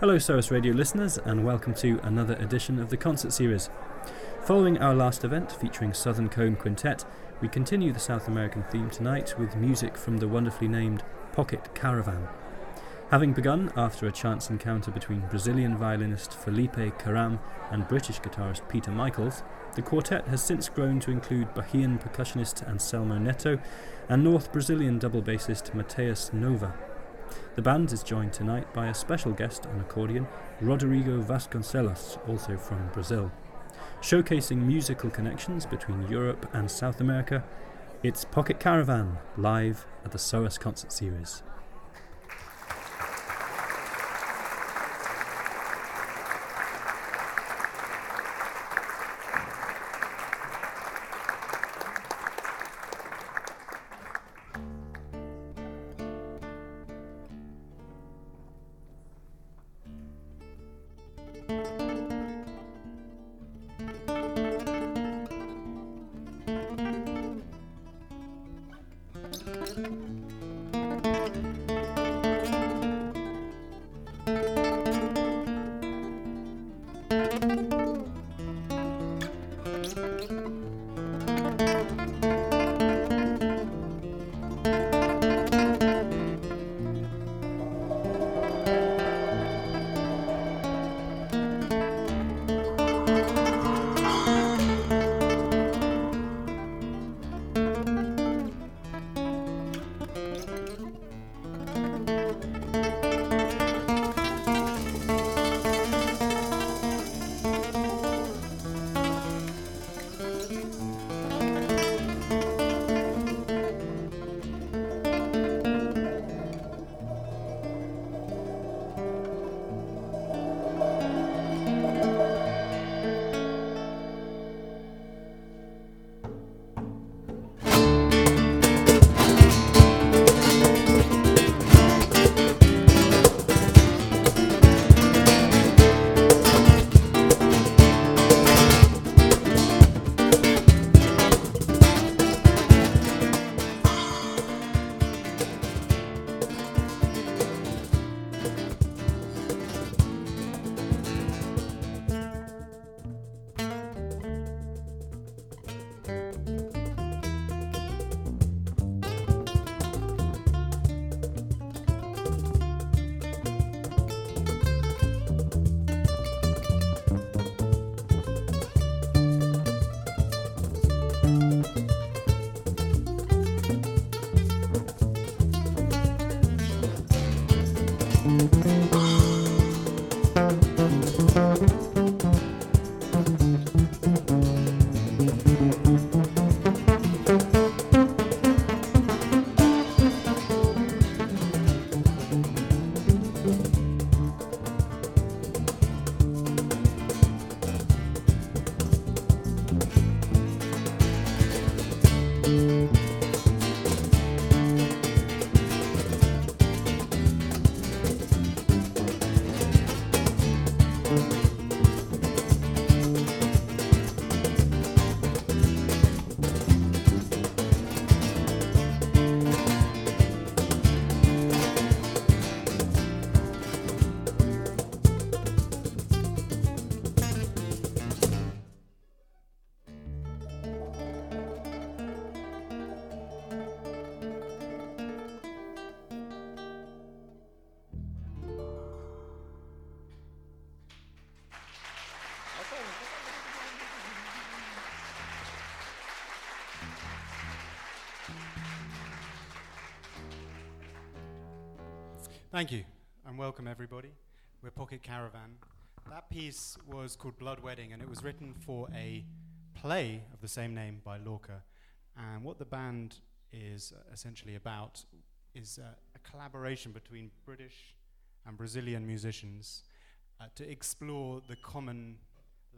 Hello, SOAS Radio listeners, and welcome to another edition of the concert series. Following our last event featuring Southern Cone Quintet, we continue the South American theme tonight with music from the wonderfully named Pocket Caravan. Having begun after a chance encounter between Brazilian violinist Felipe Caram and British guitarist Peter Michaels, the quartet has since grown to include Bahian percussionist Anselmo Neto and North Brazilian double bassist Mateus Nova. The band is joined tonight by a special guest on accordion, Rodrigo Vasconcelos, also from Brazil. Showcasing musical connections between Europe and South America, it's Pocket Caravan live at the SOAS Concert Series. Thank you, and welcome everybody. We're Pocket Caravan. That piece was called Blood Wedding, and it was written for a play of the same name by Lorca. And what the band is uh, essentially about is uh, a collaboration between British and Brazilian musicians uh, to explore the common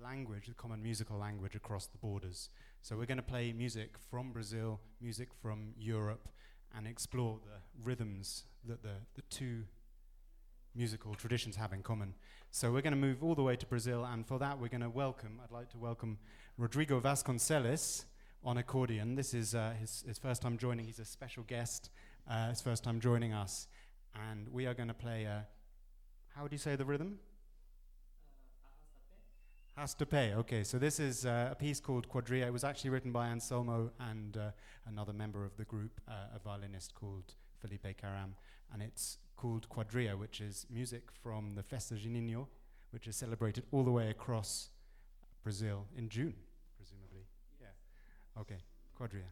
language, the common musical language across the borders. So we're going to play music from Brazil, music from Europe, and explore the rhythms that the, the two musical traditions have in common. So we're going to move all the way to Brazil, and for that we're going to welcome, I'd like to welcome Rodrigo Vasconcelos on accordion. This is uh, his, his first time joining, he's a special guest, uh, his first time joining us, and we are going to play a how do you say the rhythm? Arrasta-pé. Okay, so this is uh, a piece called Quadria. It was actually written by Anselmo and uh, another member of the group, uh, a violinist called Felipe Caram, and it's called Quadria, which is music from the Festa de which is celebrated all the way across Brazil in June, presumably. Yeah. Okay, Quadrilha.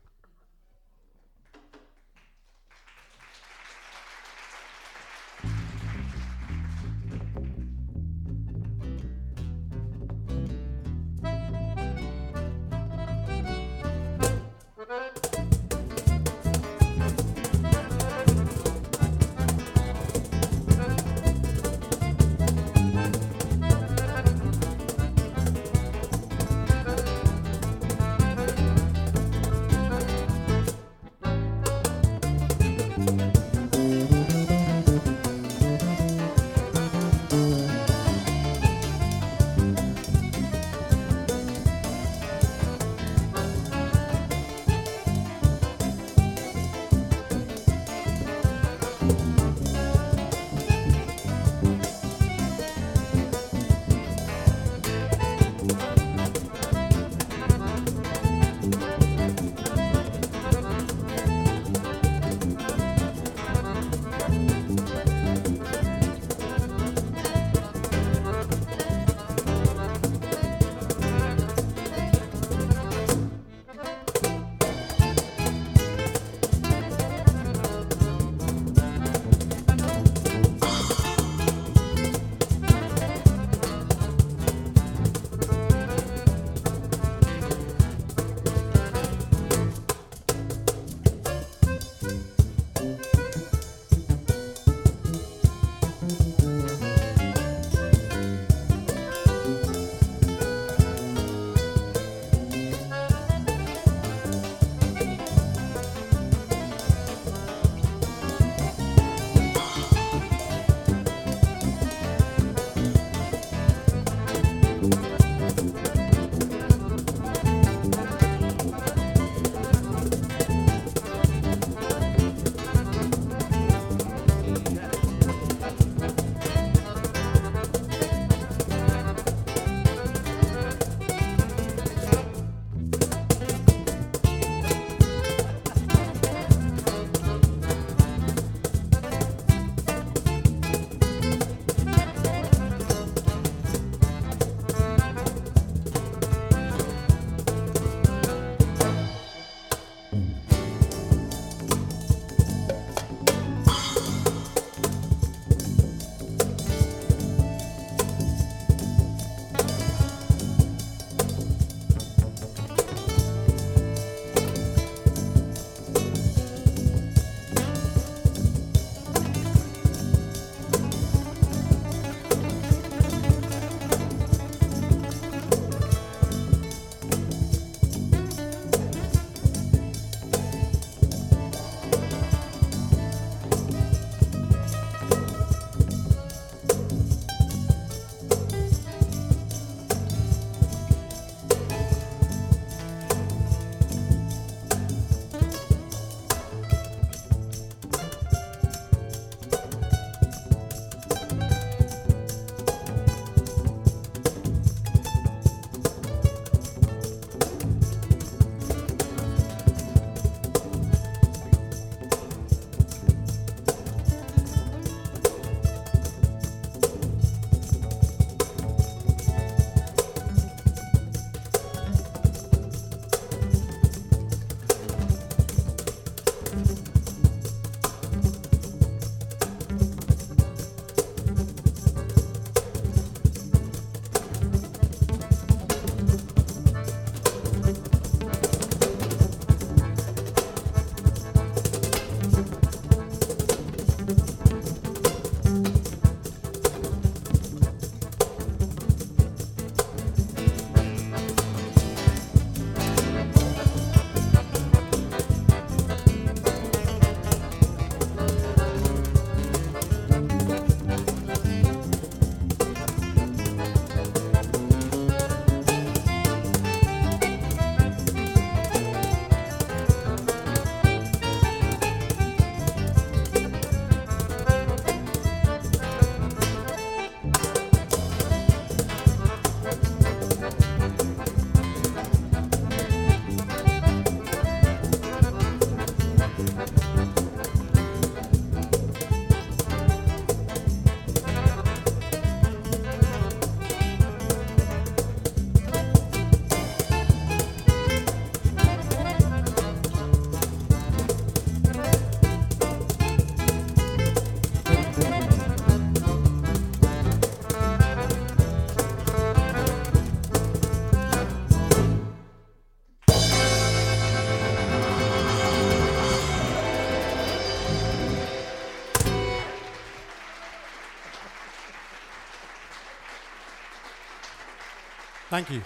Thank you.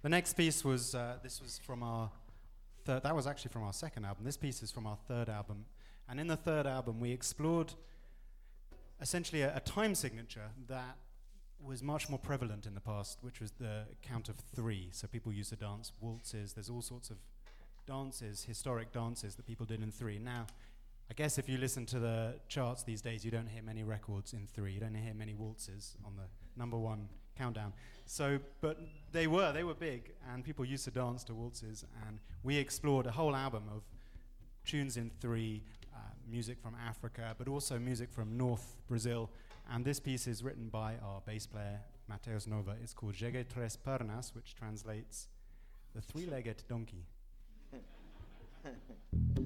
The next piece was uh, this was from our third. That was actually from our second album. This piece is from our third album, and in the third album we explored essentially a, a time signature that was much more prevalent in the past, which was the count of three. So people used to dance waltzes. There's all sorts of dances, historic dances that people did in three. Now, I guess if you listen to the charts these days, you don't hear many records in three. You don't hear many waltzes on the number one countdown. So, but they were, they were big, and people used to dance to waltzes, and we explored a whole album of tunes in three, uh, music from Africa, but also music from North Brazil. And this piece is written by our bass player, Mateus Nova. It's called Jegue Tres Pernas, which translates the three legged donkey.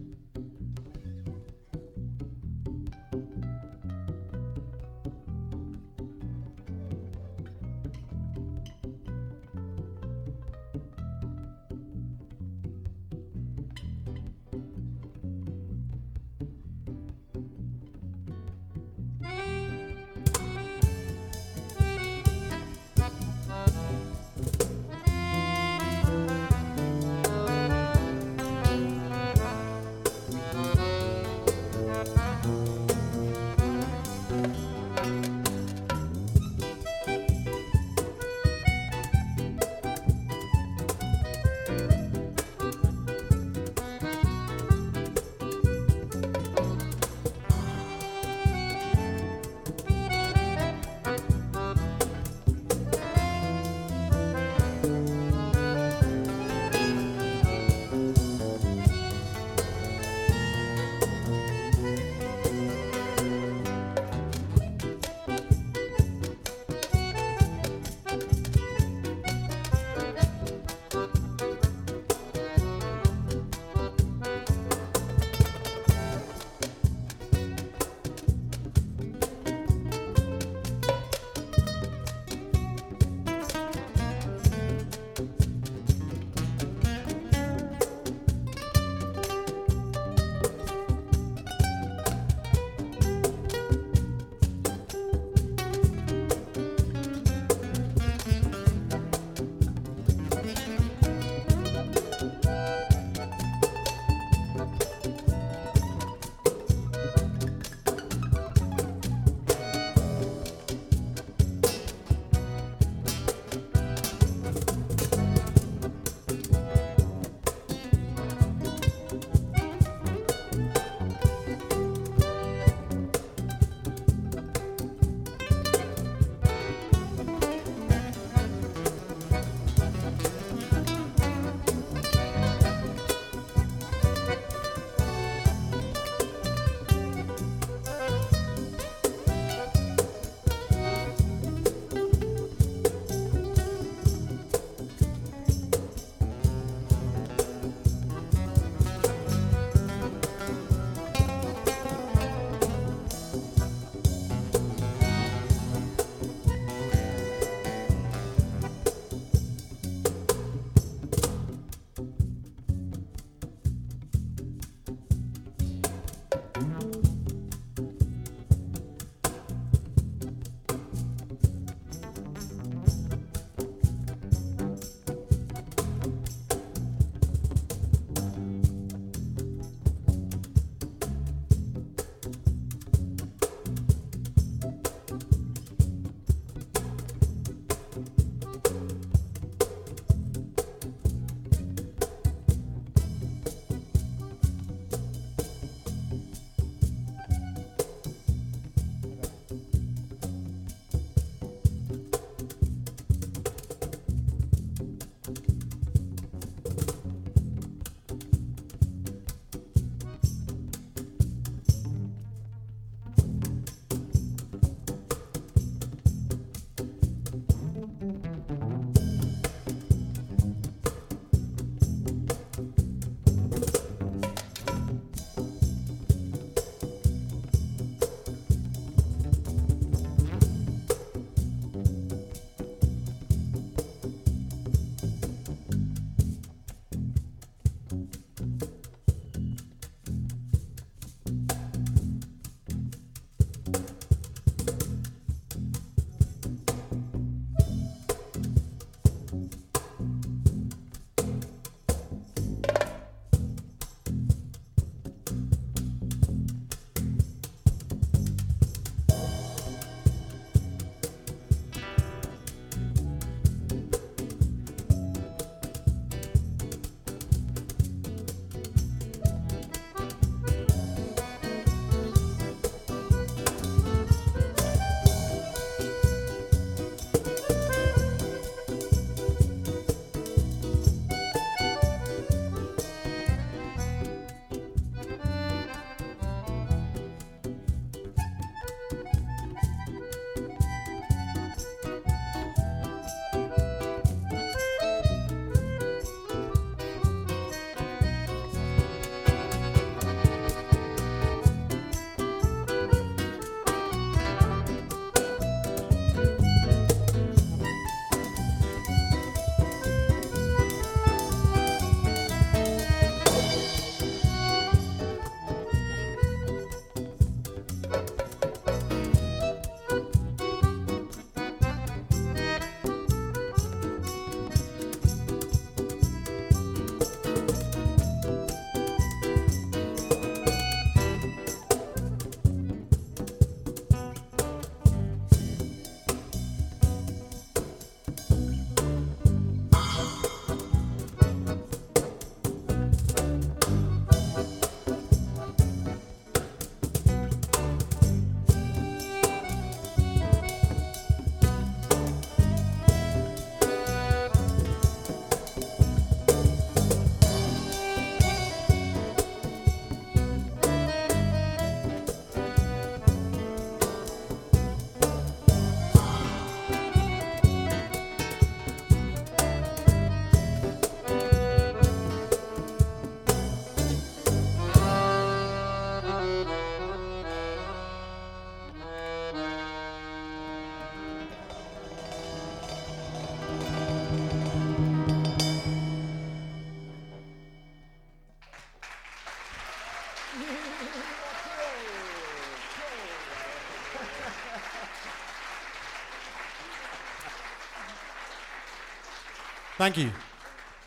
Thank you.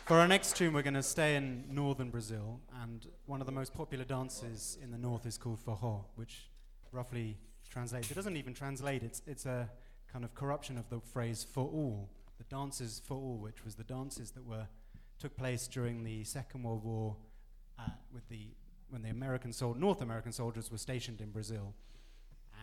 For our next tune, we're going to stay in northern Brazil, and one of the most popular dances in the north is called forró, which roughly translates. It doesn't even translate. It's it's a kind of corruption of the phrase "for all." The dances for all, which was the dances that were took place during the Second World War, uh, with the when the American sol- North American soldiers were stationed in Brazil,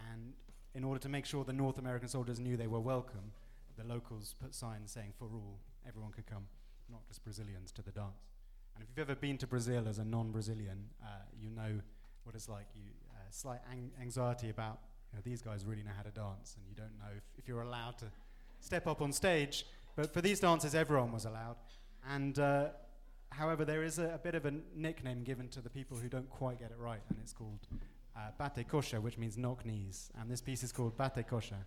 and in order to make sure the North American soldiers knew they were welcome, the locals put signs saying "for all." Everyone could come, not just Brazilians, to the dance. And if you've ever been to Brazil as a non-Brazilian, uh, you know what it's like. You uh, slight ang- anxiety about you know, these guys really know how to dance, and you don't know if, if you're allowed to step up on stage. But for these dances, everyone was allowed. And uh, however, there is a, a, bit of a nickname given to the people who don't quite get it right, and it's called uh, bate coxa, which means knock knees. And this piece is called bate coxa.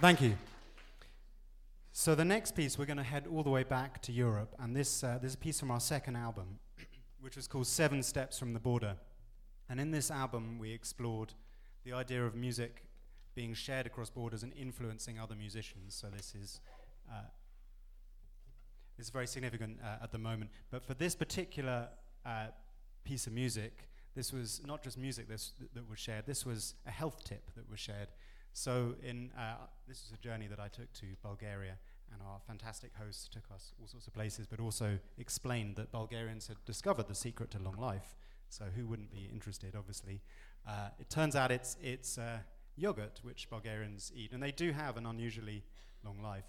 Thank you. So the next piece, we're going to head all the way back to Europe, and this, uh, is a piece from our second album, which was called Seven Steps from the Border. And in this album, we explored the idea of music being shared across borders and influencing other musicians. So this is uh, this is very significant uh, at the moment. But for this particular uh, piece of music, this was not just music th- that was shared. This was a health tip that was shared. So in uh, this is a journey that I took to Bulgaria and our fantastic hosts took us all sorts of places, but also explained that Bulgarians had discovered the secret to long life. So who wouldn't be interested, obviously? Uh, it turns out it's, it's uh, yogurt, which Bulgarians eat, and they do have an unusually long life.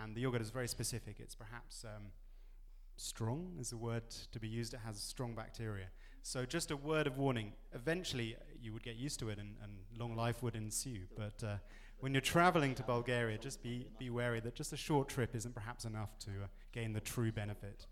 And the yogurt is very specific. It's perhaps um, strong, is the word to be used. It has strong bacteria. So just a word of warning. Eventually, you would get used to it, and, and long life would ensue. But uh, when you're traveling to Bulgaria, just be, be wary that just a short trip isn't perhaps enough to uh, gain the true benefit.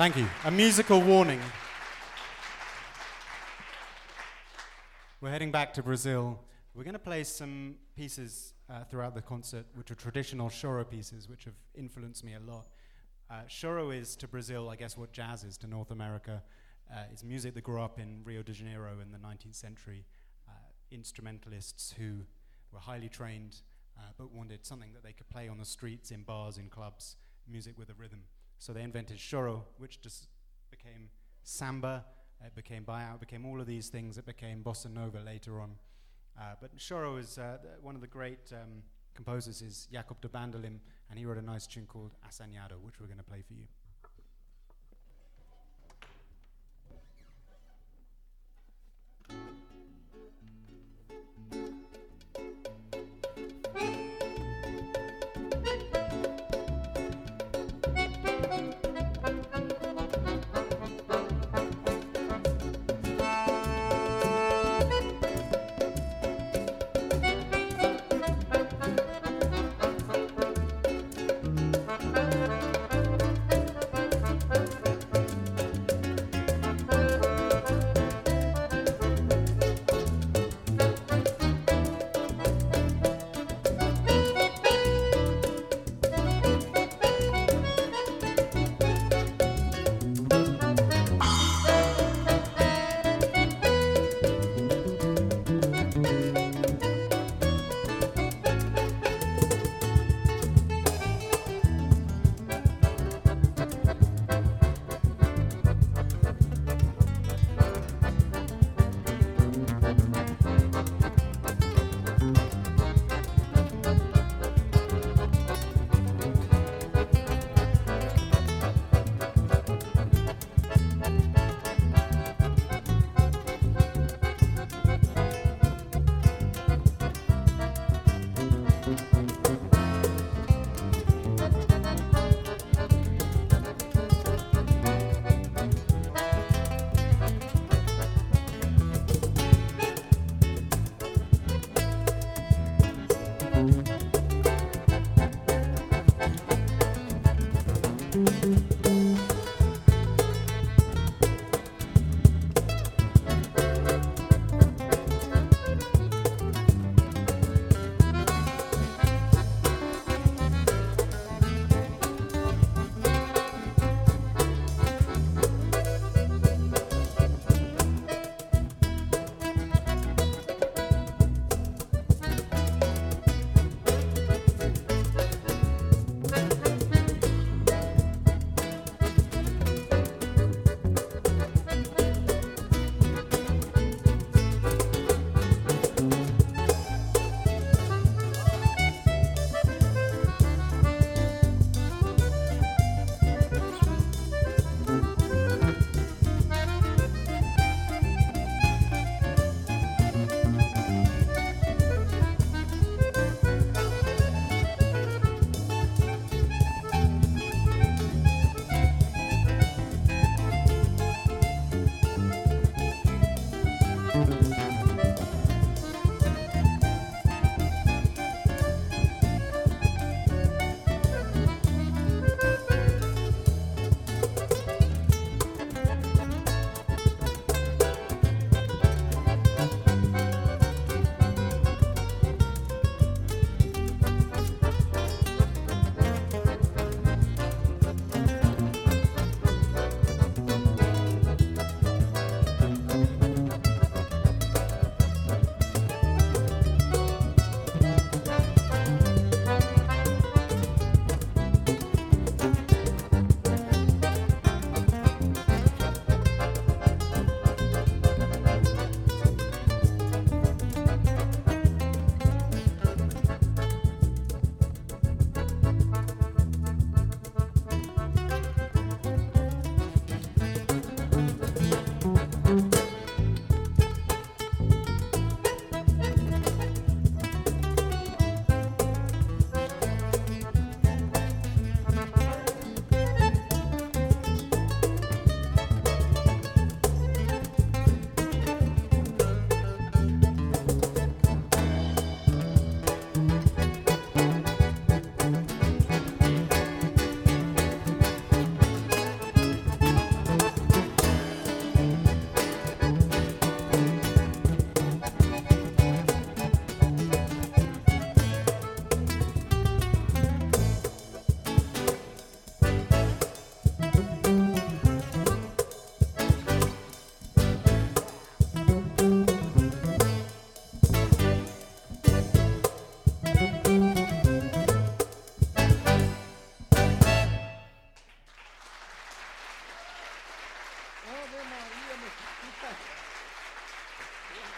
Thank you. A musical warning. We're heading back to Brazil. We're going to play some pieces uh, throughout the concert, which are traditional choro pieces, which have influenced me a lot. Uh, choro is to Brazil, I guess, what jazz is to North America. Uh, it's music that grew up in Rio de Janeiro in the 19th century. Uh, instrumentalists who were highly trained uh, but wanted something that they could play on the streets, in bars, in clubs, music with a rhythm. So they invented choro, which just became samba, it became baião, it became all of these things. It became bossa nova later on. Uh, but choro is uh, th- one of the great um, composers is Jacob do Bandolim, and he wrote a nice tune called Assanhado, which we're going to play for you.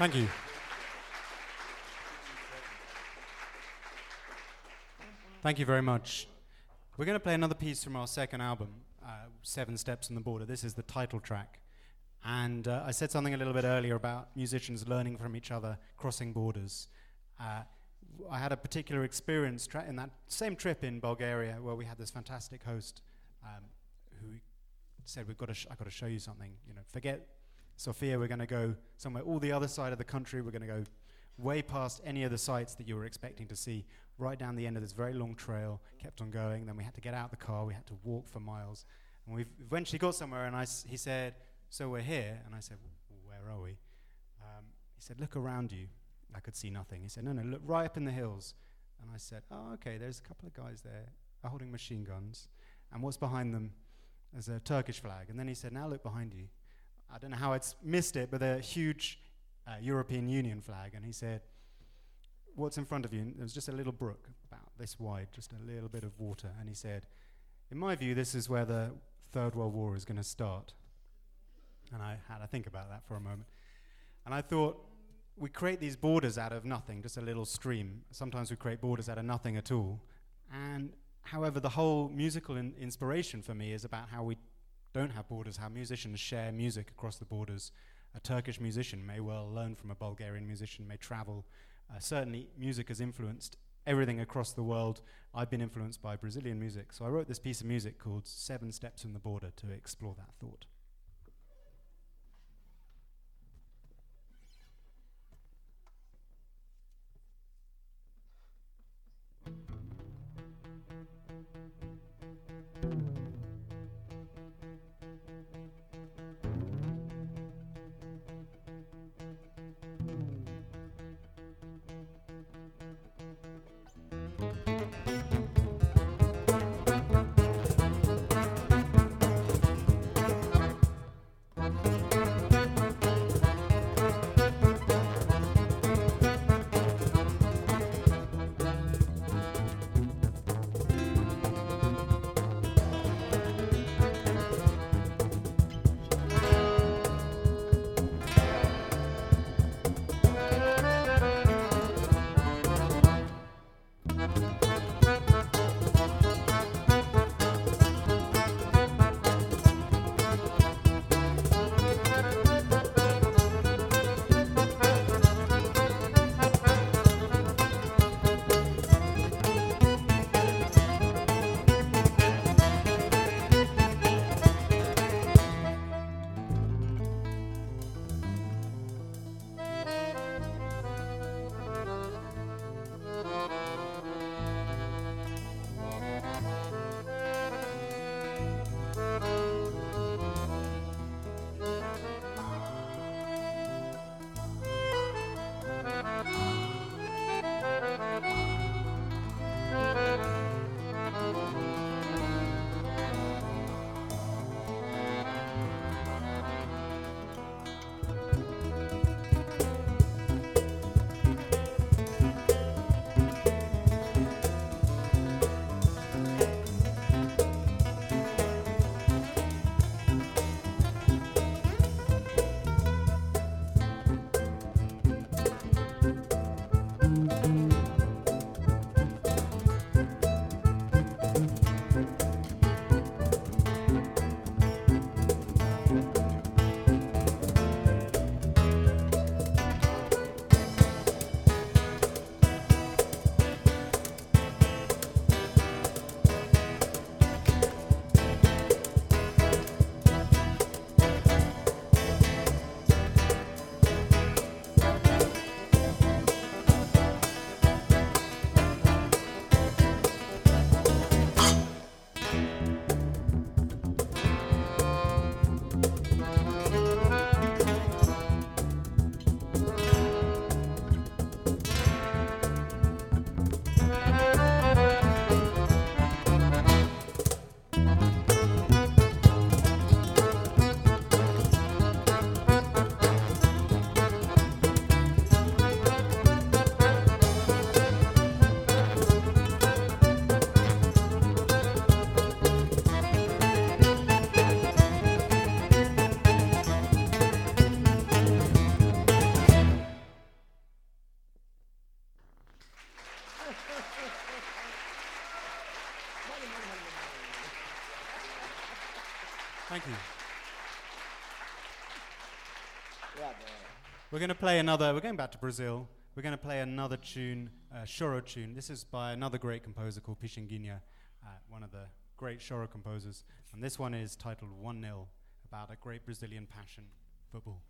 Thank you. Thank you very much. We're going to play another piece from our second album, uh, Seven Steps on the Border. This is the title track. And uh, I said something a little bit earlier about musicians learning from each other, crossing borders. Uh, I had a particular experience tra- in that same trip in Bulgaria where we had this fantastic host um, who said, "We've got to, sh- I've got to show you something. You know, forget Sofia. We're going to go somewhere, all the other side of the country. We're going to go way past any of the sites that you were expecting to see, right down the end of this very long trail. Kept on going. Then we had to get out of the car. We had to walk for miles, and we eventually got somewhere. And I he said, "So we're here." And I said, "Where are we?" Um, he said, "Look around you." I could see nothing. He said, "No, no, look right up in the hills." And I said, "Oh, okay. There's a couple of guys there holding machine guns, and what's behind them? There's a Turkish flag." And then he said, "Now look behind you." I don't know how I'd missed it, but the huge uh, European Union flag. And he said, What's in front of you? And there was just a little brook, about this wide, just a little bit of water. And he said, In my view, this is where the Third World War is going to start. And I had to think about that for a moment. And I thought, we create these borders out of nothing, just a little stream. Sometimes we create borders out of nothing at all. And however, the whole musical in- inspiration for me is about how we don't have borders, how musicians share music across the borders. A Turkish musician may well learn from a Bulgarian musician, may travel. Uh, certainly, music has influenced everything across the world. I've been influenced by Brazilian music, so I wrote this piece of music called Seven Steps from the Border to explore that thought. We're going to play another, we're going back to Brazil. We're going to play another tune, uh, choro tune. This is by another great composer called Pixinguinha, uh, one of the great choro composers. And this one is titled 1 0, about a great Brazilian passion, football.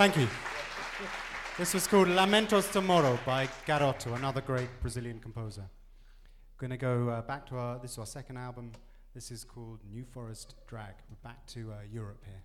Thank you. This was called Lamentos do Morro by Garoto, another great Brazilian composer. We're going to go uh, back to our, this is our second album. This is called New Forest Drag. We're back to uh, Europe here.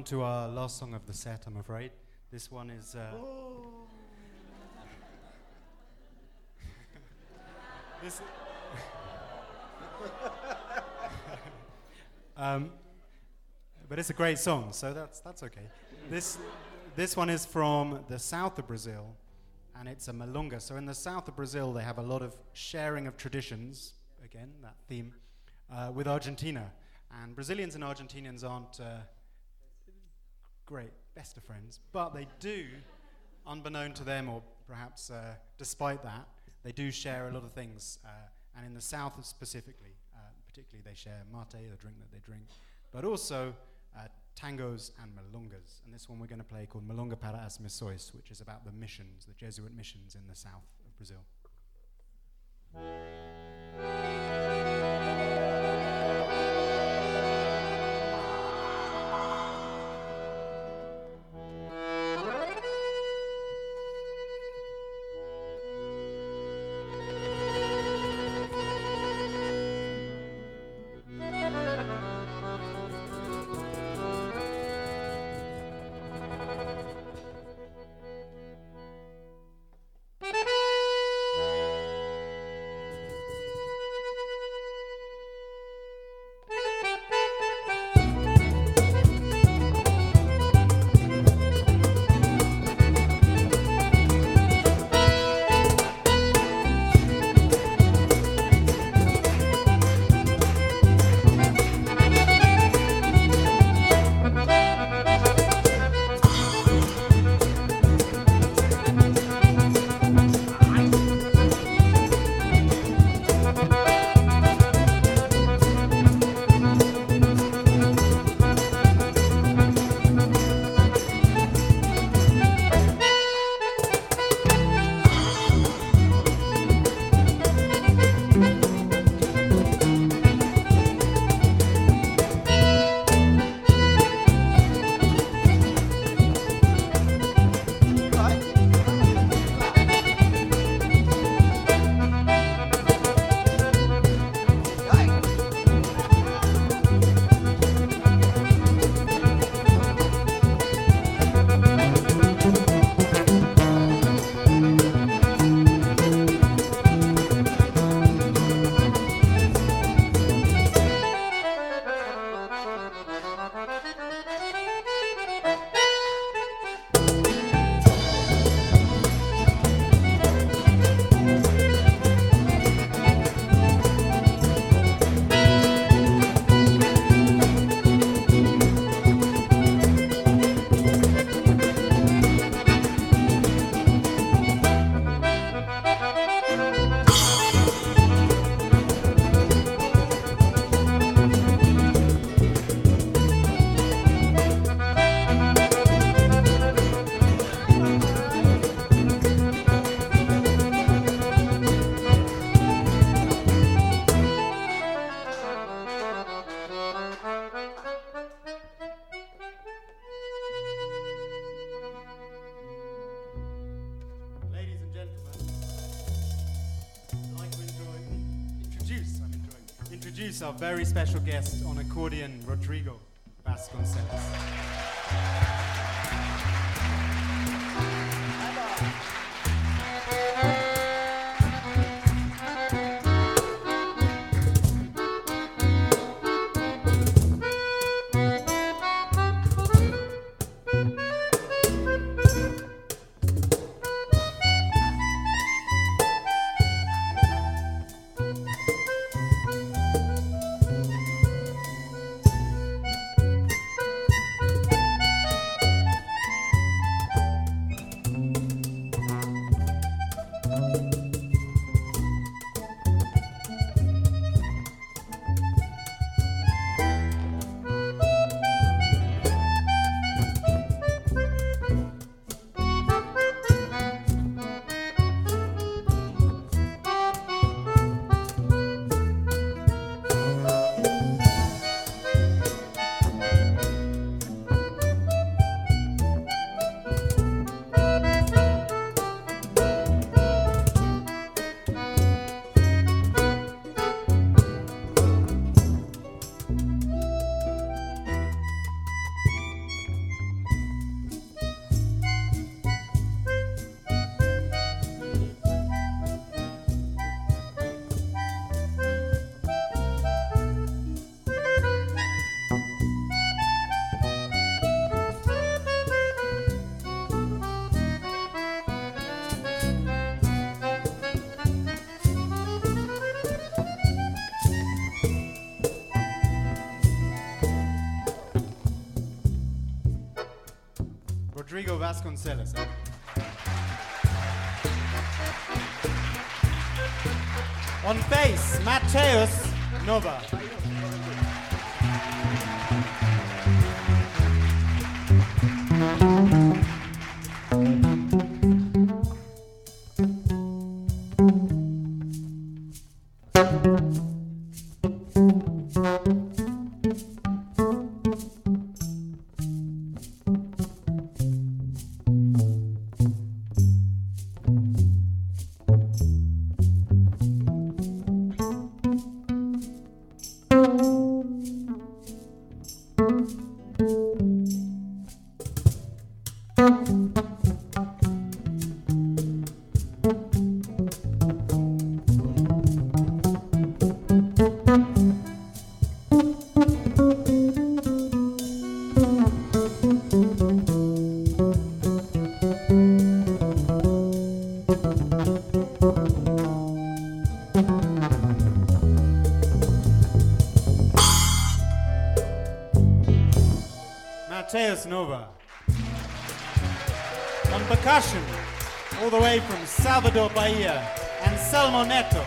Come to our last song of the set, I'm afraid. This one is. Uh, this um, but it's a great song, so that's, that's okay. This, this one is from the south of Brazil, and it's a milonga. So in the south of Brazil, they have a lot of sharing of traditions, again, that theme, uh, with Argentina. And Brazilians and Argentinians aren't uh, great, best of friends, but they do, unbeknown to them, or perhaps uh, despite that, they do share a lot of things. Uh, and in the south specifically, uh, particularly, they share mate, the drink that they drink, but also uh, tangos and milongas. And this one we're going to play called Milonga para as Missões, which is about the missions, the Jesuit missions in the south of Brazil. Very special guest on accordion, Rodrigo Vasconcelos. On bass, Mateus Nova. Salvador Bahia, Anselmo Neto.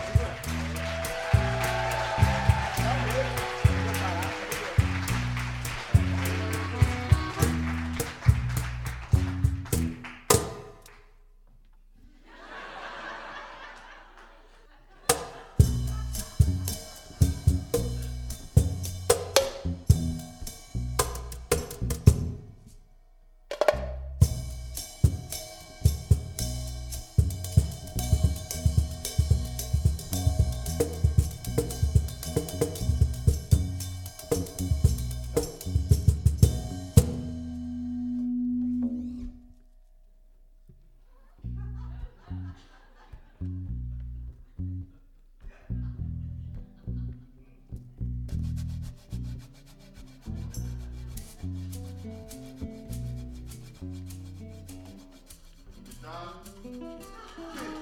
Done.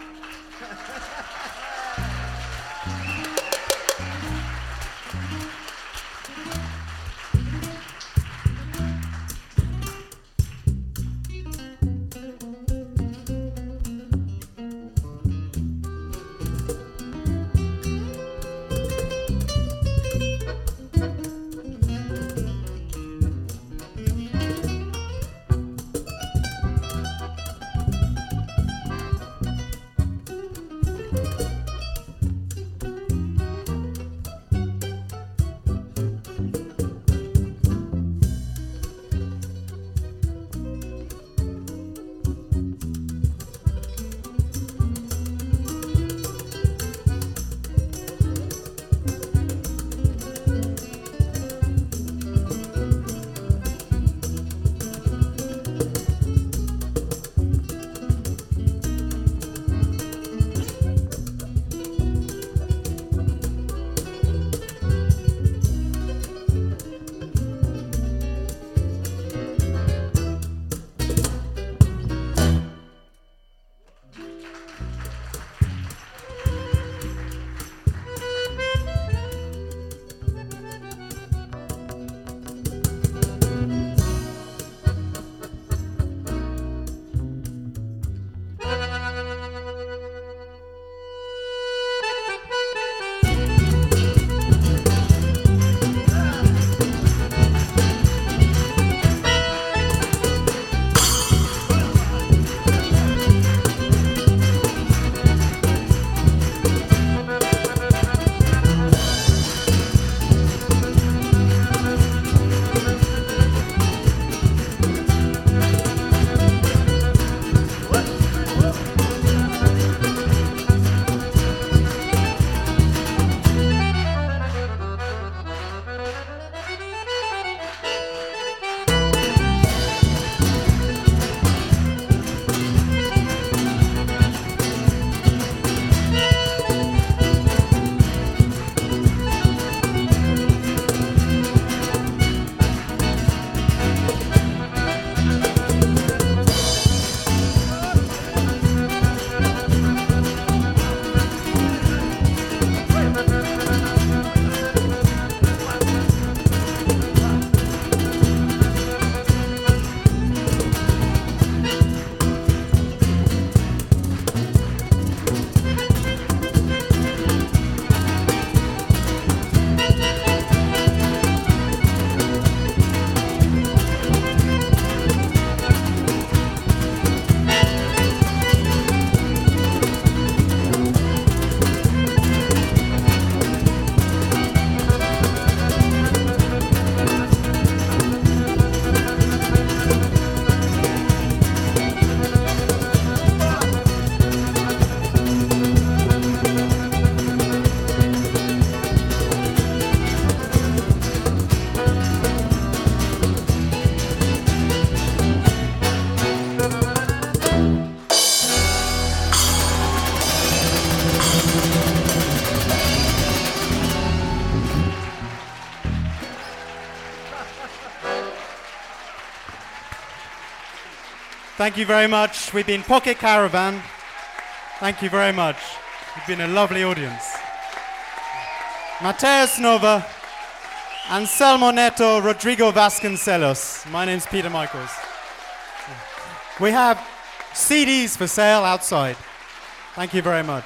Thank you very much. We've been Pocket Caravan. Thank you very much. You've been a lovely audience. Mateus Nova, Anselmo Neto, Rodrigo Vasconcelos. My name's Peter Michaels. We have CDs for sale outside. Thank you very much.